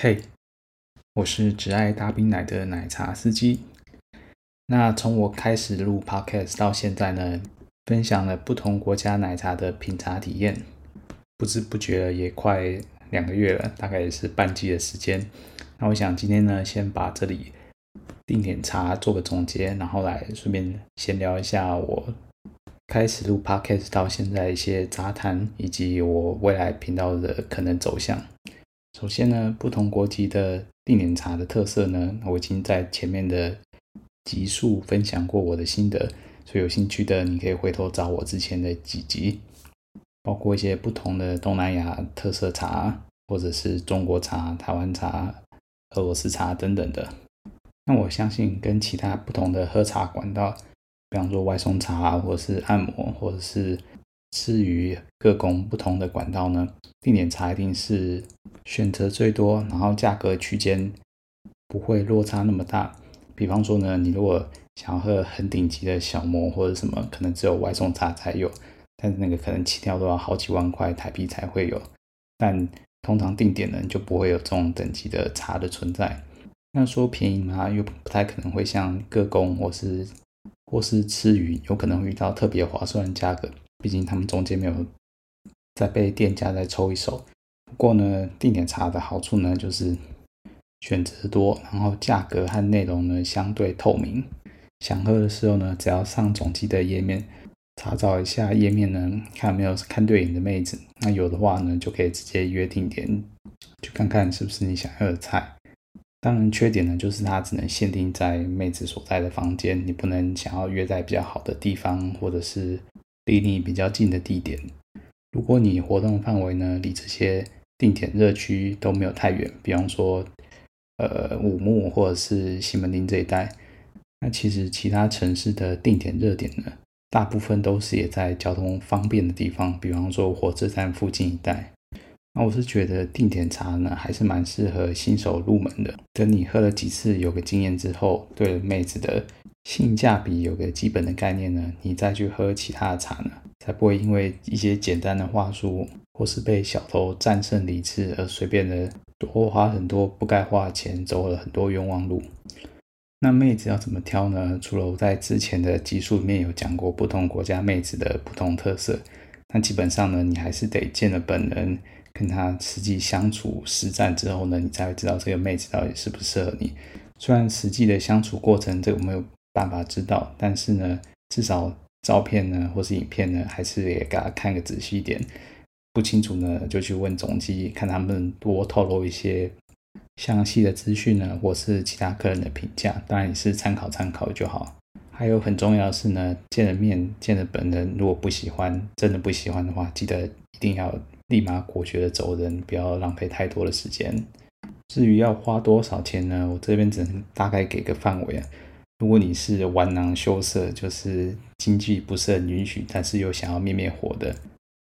嘿我是只爱大冰奶的奶茶司机。那从我开始录 Podcast 到现在呢，分享了不同国家奶茶的品茶体验，不知不觉也快两个月了，大概也是半季的时间。那我想今天呢，先把这里定点茶做个总结，然后来顺便闲聊一下我开始录 Podcast 到现在一些杂谈，以及我未来频道的可能走向。首先呢，不同国籍的定点茶的特色呢，我已经在前面的集数分享过我的心得，所以有兴趣的你可以回头找我之前的几集，包括一些不同的东南亚特色茶，或者是中国茶、台湾茶、俄罗斯茶等等的。那我相信跟其他不同的喝茶管道，比方说外送茶，或者是按摩，或者是吃鱼各供不同的管道呢，定点茶一定是。选择最多，然后价格区间不会落差那么大。比方说呢，你如果想要喝很顶级的小磨或者什么，可能只有外送茶才有，但是那个可能起跳都要好几万块台币才会有。但通常定点呢，就不会有这种等级的茶的存在。那说便宜嘛，又不太可能会像各工或是或是吃鱼，有可能会遇到特别划算的价格。毕竟他们中间没有再被店家再抽一手。不过呢，定点茶的好处呢，就是选择多，然后价格和内容呢相对透明。想喝的时候呢，只要上总机的页面查找一下页面呢，看有没有看对眼的妹子。那有的话呢，就可以直接约定点，去看看是不是你想要的菜。当然，缺点呢就是它只能限定在妹子所在的房间，你不能想要约在比较好的地方，或者是离你比较近的地点。如果你活动范围呢离这些定点热区都没有太远，比方说，呃，武木或者是西门町这一带。那其实其他城市的定点热点呢，大部分都是也在交通方便的地方，比方说火车站附近一带。那我是觉得定点茶呢，还是蛮适合新手入门的。等你喝了几次有个经验之后，对妹子的性价比有个基本的概念呢，你再去喝其他的茶呢，才不会因为一些简单的话术。或是被小偷战胜理智而随便的多花很多不该花的钱，走了很多冤枉路。那妹子要怎么挑呢？除了我在之前的集数里面有讲过不同国家妹子的不同特色，那基本上呢，你还是得见了本人，跟她实际相处实战之后呢，你才会知道这个妹子到底适不适合你。虽然实际的相处过程这个没有办法知道，但是呢，至少照片呢或是影片呢，还是也给他看个仔细一点。不清楚呢，就去问总机，看他们多透露一些详细的资讯呢，或是其他客人的评价，当然也是参考参考就好。还有很重要的是呢，见了面，见了本人，如果不喜欢，真的不喜欢的话，记得一定要立马果决的走人，不要浪费太多的时间。至于要花多少钱呢？我这边只能大概给个范围啊。如果你是玩囊羞涩，就是经济不是很允许，但是又想要灭灭火的。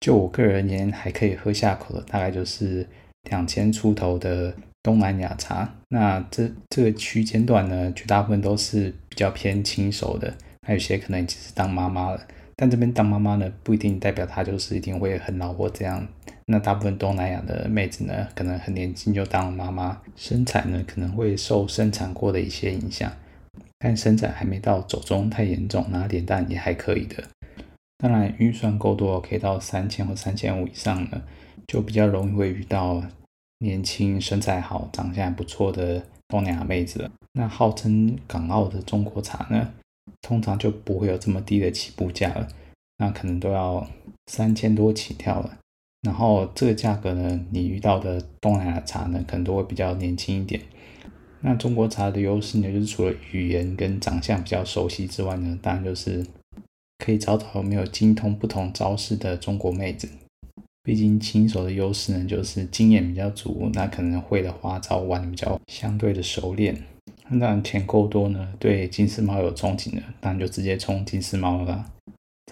就我个人而言，还可以喝下口的，大概就是两千出头的东南亚茶。那这这个区间段呢，绝大部分都是比较偏轻熟的，还有些可能只是当妈妈了。但这边当妈妈呢，不一定代表她就是一定会很老或这样。那大部分东南亚的妹子呢，可能很年轻就当了妈妈，身材呢可能会受生产过的一些影响，但身材还没到走中太严重，拿脸蛋也还可以的。当然，预算够多，可以到三千或三千五以上呢，就比较容易会遇到年轻、身材好、长相不错的东南亚妹子了。那号称港澳的中国茶呢，通常就不会有这么低的起步价了，那可能都要三千多起跳了。然后这个价格呢，你遇到的东南亚茶呢，可能都会比较年轻一点。那中国茶的优势呢，就是除了语言跟长相比较熟悉之外呢，当然就是。可以找找有没有精通不同招式的中国妹子。毕竟新手的优势呢，就是经验比较足，那可能会的花招玩的比较相对的熟练。那当然钱够多呢，对金丝猫有憧憬的，当然就直接冲金丝猫了。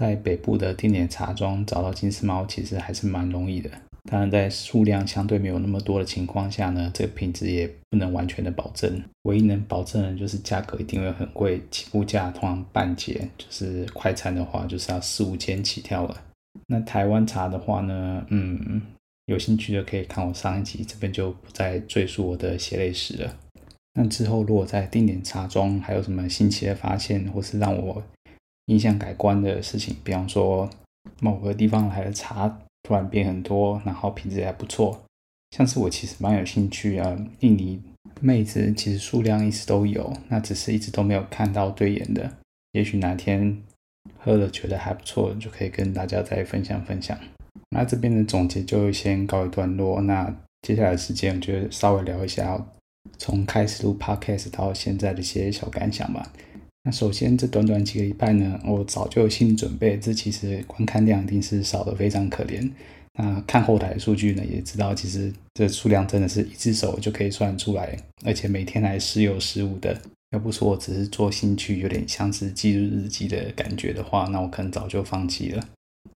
在北部的定点茶庄找到金丝猫，其实还是蛮容易的。当然，在数量相对没有那么多的情况下呢，这个品质也不能完全的保证。唯一能保证的就是价格一定会很贵，起步价通常半截，就是快餐的话就是要四五千起跳了。那台湾茶的话呢，嗯，有兴趣的可以看我上一集，这边就不再赘述我的血泪史了。那之后如果在定点茶庄还有什么新奇的发现，或是让我印象改观的事情，比方说某个地方来的茶突然变很多，然后品质还不错，像是我其实蛮有兴趣啊，印尼妹子其实数量一直都有，那只是一直都没有看到对眼的，也许哪天。喝了觉得还不错，就可以跟大家再分享分享。那这边的总结就先告一段落。那接下来的时间，我就稍微聊一下从开始录 Podcast 到现在的一些小感想吧。那首先，这短短几个礼拜呢，我早就有心理准备，这其实观看量一定是少得非常可怜。那看后台的数据呢，也知道其实这数量真的是一只手就可以算出来，而且每天还时有时无的。要不说我只是做兴趣，有点像是记录日记的感觉的话，那我可能早就放弃了。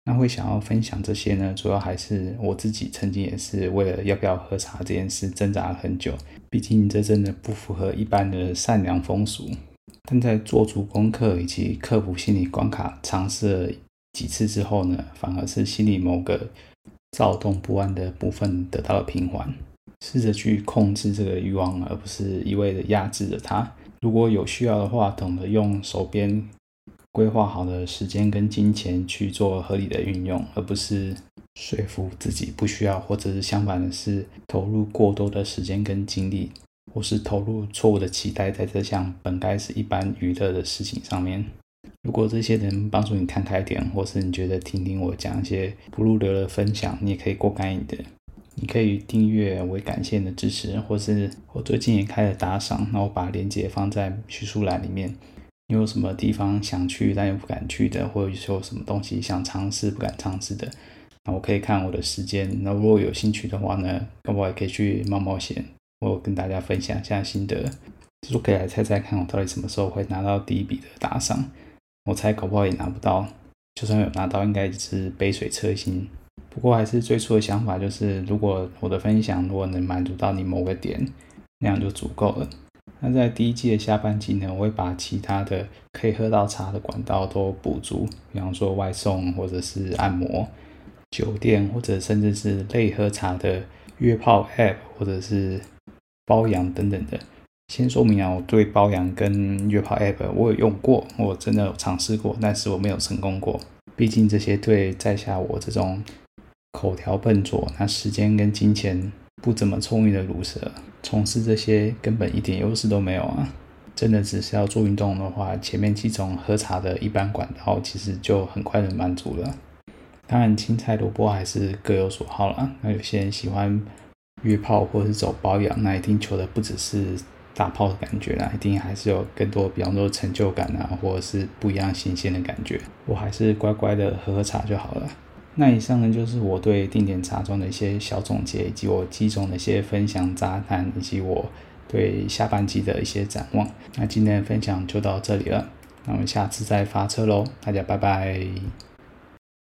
那会想要分享这些呢，主要还是我自己曾经也是为了要不要喝茶这件事挣扎了很久。毕竟这真的不符合一般的善良风俗。但在做足功课以及克服心理关卡，尝试了几次之后呢，反而是心里某个躁动不安的部分得到了平缓。试着去控制这个欲望，而不是一味的压制着它。如果有需要的话，懂得用手边规划好的时间跟金钱去做合理的运用，而不是说服自己不需要，或者是相反的是投入过多的时间跟精力，或是投入错误的期待在这项本该是一般娱乐的事情上面。如果这些能帮助你看开点，或是你觉得听听我讲一些不入流的分享，你也可以过干瘾的。你可以订阅为感谢的支持，或是我最近也开了打赏，那我把链接放在叙述栏里面。你有什么地方想去但又不敢去的，或者说有什么东西想尝试不敢尝试的，那我可以看我的时间。那如果有兴趣的话呢，那我也可以去冒冒险，我跟大家分享一下心得。就是可以来猜猜看，我到底什么时候会拿到第一笔的打赏？我猜搞不好也拿不到，就算有拿到，应该只是杯水车薪。不过还是最初的想法就是，如果我的分享如果能满足到你某个点，那样就足够了。那在第一季的下半季呢，我会把其他的可以喝到茶的管道都补足，比方说外送或者是按摩、酒店或者甚至是类喝茶的约炮 App 或者是包养等等的。先说明啊，我对包养跟约炮 App 我有用过，我真的有尝试过，但是我没有成功过。毕竟这些对在下我这种。口条笨拙，那时间跟金钱不怎么充裕的鲁蛇，从事这些根本一点优势都没有啊！真的只是要做运动的话，前面几种喝茶的一般管道其实就很快的满足了。当然，青菜萝卜还是各有所好啦。那有些人喜欢约炮或者是走包养，那一定求的不只是打炮的感觉啦，一定还是有更多，比方说成就感啊，或者是不一样新鲜的感觉。我还是乖乖的喝喝茶就好了。那以上呢，就是我对定点茶庄的一些小总结，以及我几种的一些分享杂谈，以及我对下半季的一些展望。那今天的分享就到这里了，那我们下次再发车喽，大家拜拜。